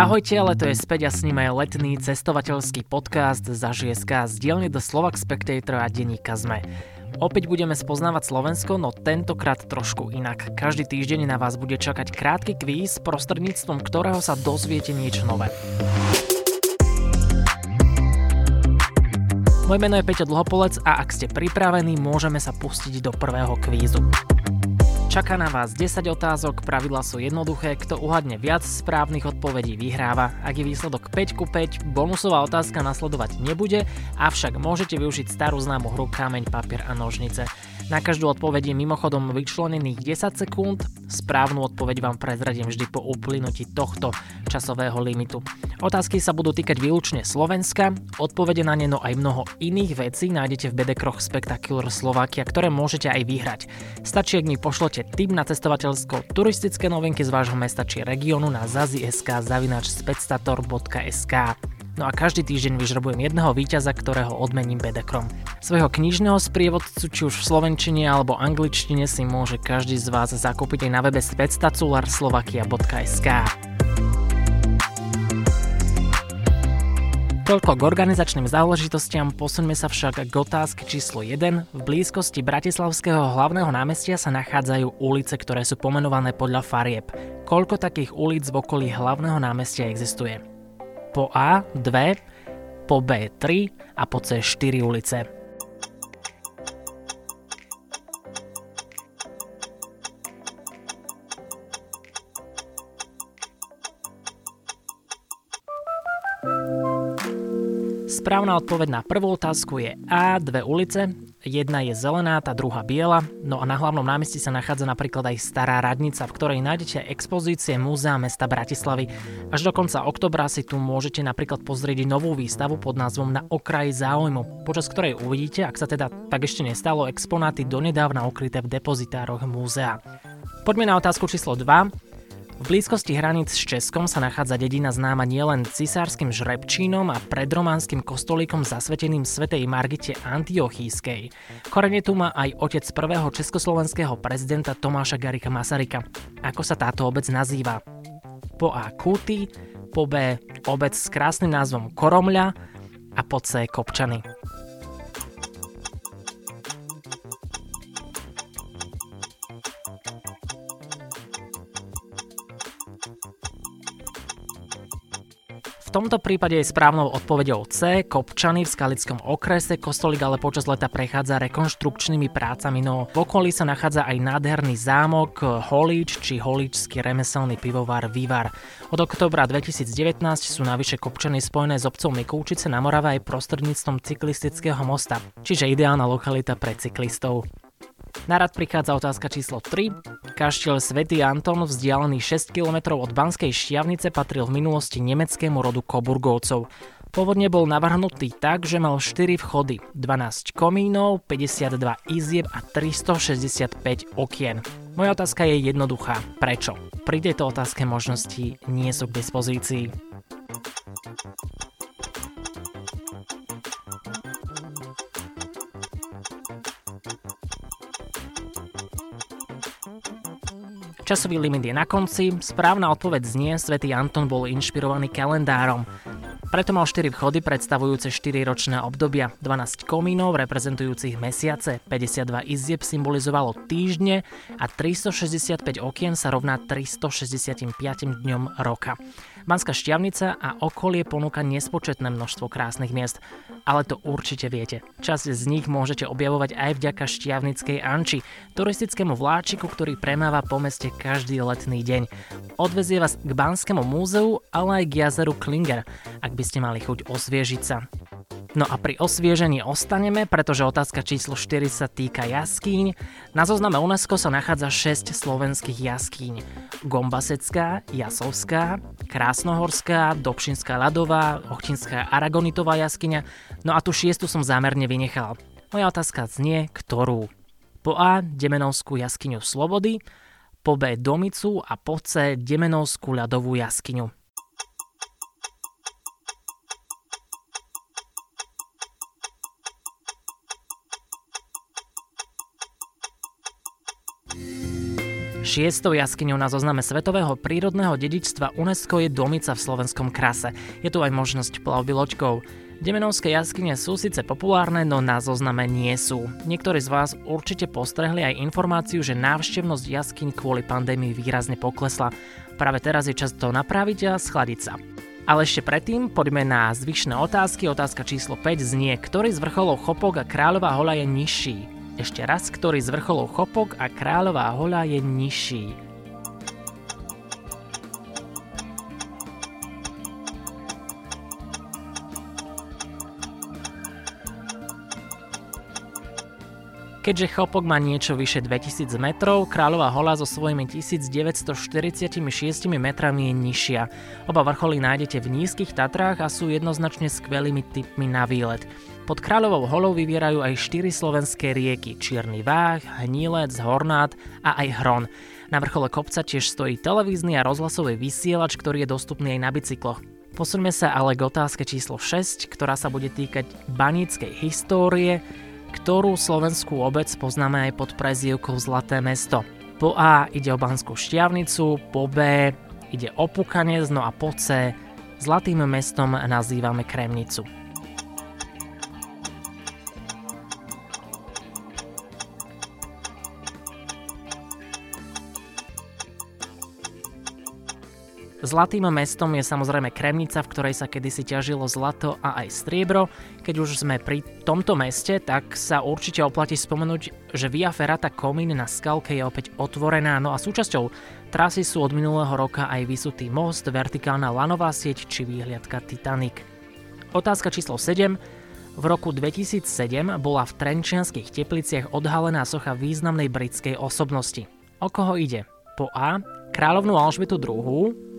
Ahojte, ale to je späť a s ním aj letný cestovateľský podcast za ŽSK z dielne The Slovak Spectator a denníka ZME. Opäť budeme spoznávať Slovensko, no tentokrát trošku inak. Každý týždeň na vás bude čakať krátky kvíz, prostredníctvom ktorého sa dozviete niečo nové. Moje meno je Peťo Dlhopolec a ak ste pripravení, môžeme sa pustiť do prvého kvízu. Čaká na vás 10 otázok, pravidla sú jednoduché, kto uhadne viac správnych odpovedí vyhráva. Ak je výsledok 5 ku 5, bonusová otázka nasledovať nebude, avšak môžete využiť starú známu hru kameň, papier a nožnice. Na každú odpoveď je mimochodom vyčlenených 10 sekúnd, správnu odpoveď vám prezradím vždy po uplynutí tohto časového limitu. Otázky sa budú týkať výlučne Slovenska, odpovede na ne no aj mnoho iných vecí nájdete v bedekroch Spectacular Slovakia, ktoré môžete aj vyhrať. Stačí, ak mi pošlete tip na cestovateľsko-turistické novinky z vášho mesta či regiónu na zazi.sk zavinač spectator.sk. No a každý týždeň vyžrebujem jedného víťaza, ktorého odmením bedekrom. Svojho knižného sprievodcu, či už v slovenčine alebo angličtine si môže každý z vás zakúpiť aj na webe spectacularslovakia.sk. Toľko k organizačným záležitostiam, posuňme sa však k otázke číslo 1. V blízkosti Bratislavského hlavného námestia sa nachádzajú ulice, ktoré sú pomenované podľa farieb. Koľko takých ulic v okolí hlavného námestia existuje? Po A 2, po B 3 a po C 4 ulice. Správna odpoveď na prvú otázku je A, dve ulice, jedna je zelená, tá druhá biela, no a na hlavnom námestí sa nachádza napríklad aj stará radnica, v ktorej nájdete expozície Múzea mesta Bratislavy. Až do konca oktobra si tu môžete napríklad pozrieť novú výstavu pod názvom Na okraji záujmu, počas ktorej uvidíte, ak sa teda tak ešte nestalo, exponáty donedávna ukryté v depozitároch múzea. Poďme na otázku číslo 2. V blízkosti hraníc s Českom sa nachádza dedina známa nielen cisárskym žrebčínom a predrománskym kostolíkom zasveteným svätej Margite Antiochískej. Korene tu má aj otec prvého československého prezidenta Tomáša Garika Masaryka. Ako sa táto obec nazýva? Po A Kúty, po B obec s krásnym názvom Koromľa a po C Kopčany. V tomto prípade je správnou odpovedou C. Kopčany v Skalickom okrese. Kostolík ale počas leta prechádza rekonštrukčnými prácami, no v okolí sa nachádza aj nádherný zámok Holíč či Holíčský remeselný pivovar Vivar. Od oktobra 2019 sú navyše Kopčany spojené s obcov Mikulčice na Morave aj prostredníctvom cyklistického mosta, čiže ideálna lokalita pre cyklistov. Na rad prichádza otázka číslo 3. Kaštiel Svetý Anton, vzdialený 6 km od Banskej Štiavnice, patril v minulosti nemeckému rodu Koburgovcov. Pôvodne bol navrhnutý tak, že mal 4 vchody, 12 komínov, 52 izieb a 365 okien. Moja otázka je jednoduchá. Prečo? Pri tejto otázke možnosti nie sú k dispozícii. Časový limit je na konci, správna odpoveď znie, svätý Anton bol inšpirovaný kalendárom. Preto mal 4 vchody predstavujúce 4 ročné obdobia, 12 komínov reprezentujúcich mesiace, 52 izieb symbolizovalo týždne a 365 okien sa rovná 365 dňom roka. Banská šťavnica a okolie ponúka nespočetné množstvo krásnych miest, ale to určite viete. Časť z nich môžete objavovať aj vďaka šťavnickej Anči, turistickému vláčiku, ktorý premáva po meste každý letný deň. Odvezie vás k Banskému múzeu, ale aj k jazeru Klinger, ak by ste mali chuť osviežiť sa. No a pri osviežení ostaneme, pretože otázka číslo 4 sa týka jaskýň. Na zozname UNESCO sa nachádza 6 slovenských jaskýň. Gombasecká, Jasovská, Krásnohorská, Dobšinská ľadová, Ochtinská Aragonitová jaskyňa, no a tu šiestu som zámerne vynechal. Moja otázka znie, ktorú? Po A Demenovskú jaskyňu Slobody, po B Domicu a po C Demenovskú ľadovú jaskyňu. Šiestou jaskyňou na zozname Svetového prírodného dedičstva UNESCO je Domica v slovenskom krase. Je tu aj možnosť plavby loďkou. Demenovské jaskyne sú síce populárne, no na zozname nie sú. Niektorí z vás určite postrehli aj informáciu, že návštevnosť jaskyň kvôli pandémii výrazne poklesla. Práve teraz je čas to napraviť a schladiť sa. Ale ešte predtým poďme na zvyšné otázky. Otázka číslo 5 znie, ktorý z vrcholov Chopok a Kráľová hola je nižší? Ešte raz, ktorý z vrcholov Chopok a Kráľová hola je nižší. Keďže Chopok má niečo vyše 2000 metrov, Kráľová hola so svojimi 1946 metrami je nižšia. Oba vrcholy nájdete v nízkych Tatrách a sú jednoznačne skvelými typmi na výlet. Pod Kráľovou holou vyvierajú aj štyri slovenské rieky Čierny Váh, Hnílec, Hornát a aj Hron. Na vrchole kopca tiež stojí televízny a rozhlasový vysielač, ktorý je dostupný aj na bicykloch. Posuňme sa ale k otázke číslo 6, ktorá sa bude týkať baníckej histórie, ktorú slovenskú obec poznáme aj pod prezývkou Zlaté mesto. Po A ide o Banskú šťavnicu, po B ide o Pukanec, no a po C Zlatým mestom nazývame Kremnicu. Zlatým mestom je samozrejme Kremnica, v ktorej sa kedysi ťažilo zlato a aj striebro. Keď už sme pri tomto meste, tak sa určite oplatí spomenúť, že Via Ferrata Komín na skalke je opäť otvorená, no a súčasťou trasy sú od minulého roka aj vysutý most, vertikálna lanová sieť či výhliadka Titanic. Otázka číslo 7. V roku 2007 bola v Trenčianských tepliciach odhalená socha významnej britskej osobnosti. O koho ide? Po A. Kráľovnú Alžbetu II,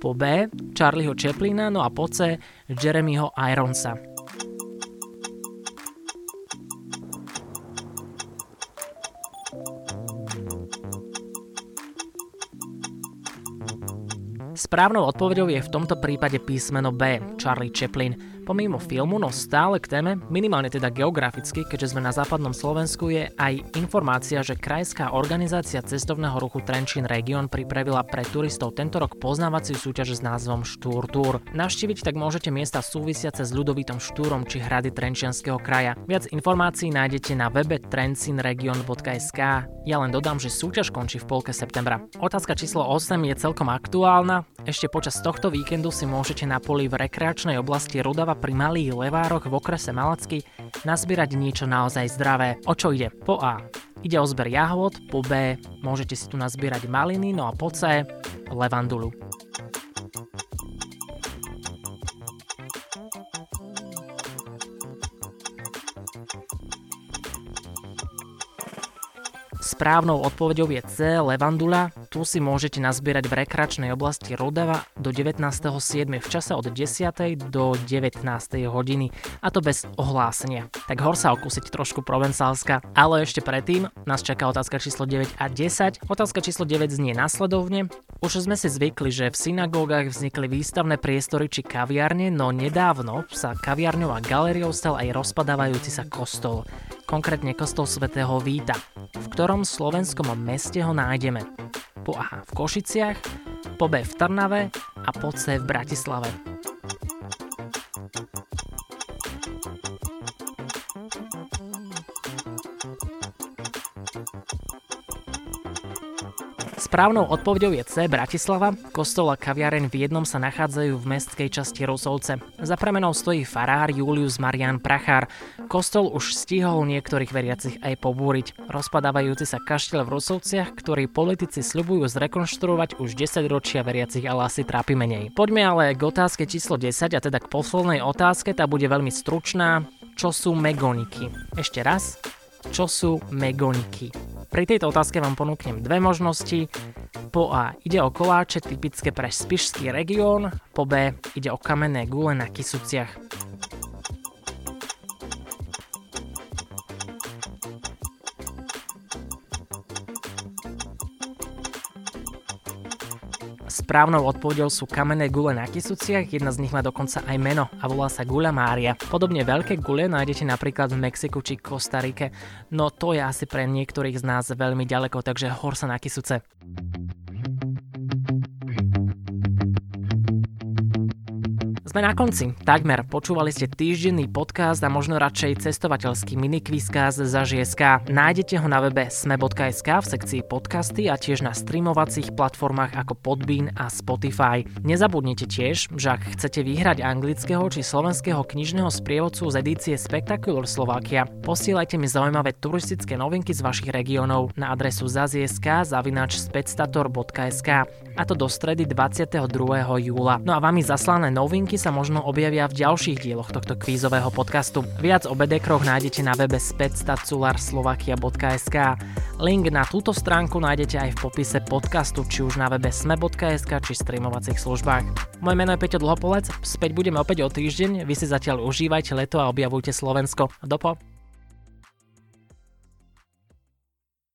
po B Charlieho Chaplina, no a po C Jeremyho Ironsa. Správnou odpovedou je v tomto prípade písmeno B, Charlie Chaplin. Pomimo filmu, no stále k téme, minimálne teda geograficky, keďže sme na západnom Slovensku, je aj informácia, že Krajská organizácia cestovného ruchu Trenčín Region pripravila pre turistov tento rok poznávaciu súťaž s názvom Štúr Tour. Navštíviť tak môžete miesta súvisiace s ľudovitom štúrom či hrady Trenčianského kraja. Viac informácií nájdete na webe trencinregion.sk. Ja len dodám, že súťaž končí v polke septembra. Otázka číslo 8 je celkom aktuálna. Ešte počas tohto víkendu si môžete na poli v rekreačnej oblasti Rudava pri Malých Levároch v okrese Malacky nazbierať niečo naozaj zdravé. O čo ide? Po A. Ide o zber jahôd, po B. Môžete si tu nazbierať maliny, no a po C. Levandulu. Správnou odpoveďou je C. Levandula. Tu si môžete nazbierať v rekreačnej oblasti Rudava do 19.7. v čase od 10. do 19. hodiny a to bez ohlásenia. Tak hor sa okúsiť trošku provencálska, ale ešte predtým nás čaká otázka číslo 9 a 10. Otázka číslo 9 znie nasledovne. Už sme si zvykli, že v synagógach vznikli výstavné priestory či kaviarne, no nedávno sa kaviarňou a galériou stal aj rozpadávajúci sa kostol konkrétne kostol svätého Víta. V ktorom slovenskom meste ho nájdeme? Po A v Košiciach, po B v Trnave a po C v Bratislave. Správnou odpovedou je C. Bratislava. Kostol a kaviareň v jednom sa nachádzajú v mestskej časti Rusovce. Za premenou stojí farár Julius Marian Prachár. Kostol už stihol niektorých veriacich aj pobúriť. Rozpadávajúci sa kaštiel v Rusovciach, ktorý politici sľubujú zrekonštruovať už 10 ročia veriacich, ale asi trápi menej. Poďme ale k otázke číslo 10 a teda k poslednej otázke, tá bude veľmi stručná. Čo sú megoniky? Ešte raz, čo sú megoniky? Pri tejto otázke vám ponúknem dve možnosti. Po A ide o koláče typické pre spišský región, po B ide o kamenné gule na Kisuciach. Správnou odpovedou sú kamenné gule na Kisuciach, jedna z nich má dokonca aj meno a volá sa Gula Mária. Podobne veľké gule nájdete napríklad v Mexiku či Kostarike, no to je asi pre niektorých z nás veľmi ďaleko, takže hor sa na Kisuce. Sme na konci. Takmer. Počúvali ste týždenný podcast a možno radšej cestovateľský minikvízkaz za ŽSK. Nájdete ho na webe sme.sk v sekcii podcasty a tiež na streamovacích platformách ako Podbean a Spotify. Nezabudnite tiež, že ak chcete vyhrať anglického či slovenského knižného sprievodcu z edície Spectacular Slovakia, posielajte mi zaujímavé turistické novinky z vašich regiónov na adresu zaziesk zavinač spectator.sk a to do stredy 22. júla. No a vami zaslané novinky sa možno objavia v ďalších dieloch tohto kvízového podcastu. Viac o bedekroch nájdete na webe spectacularslavakia.sk. Link na túto stránku nájdete aj v popise podcastu, či už na webe sme.sk či streamovacích službách. Moje meno je Peťo Dlhopolec, späť budeme opäť o týždeň, vy si zatiaľ užívajte leto a objavujte Slovensko. Dopo.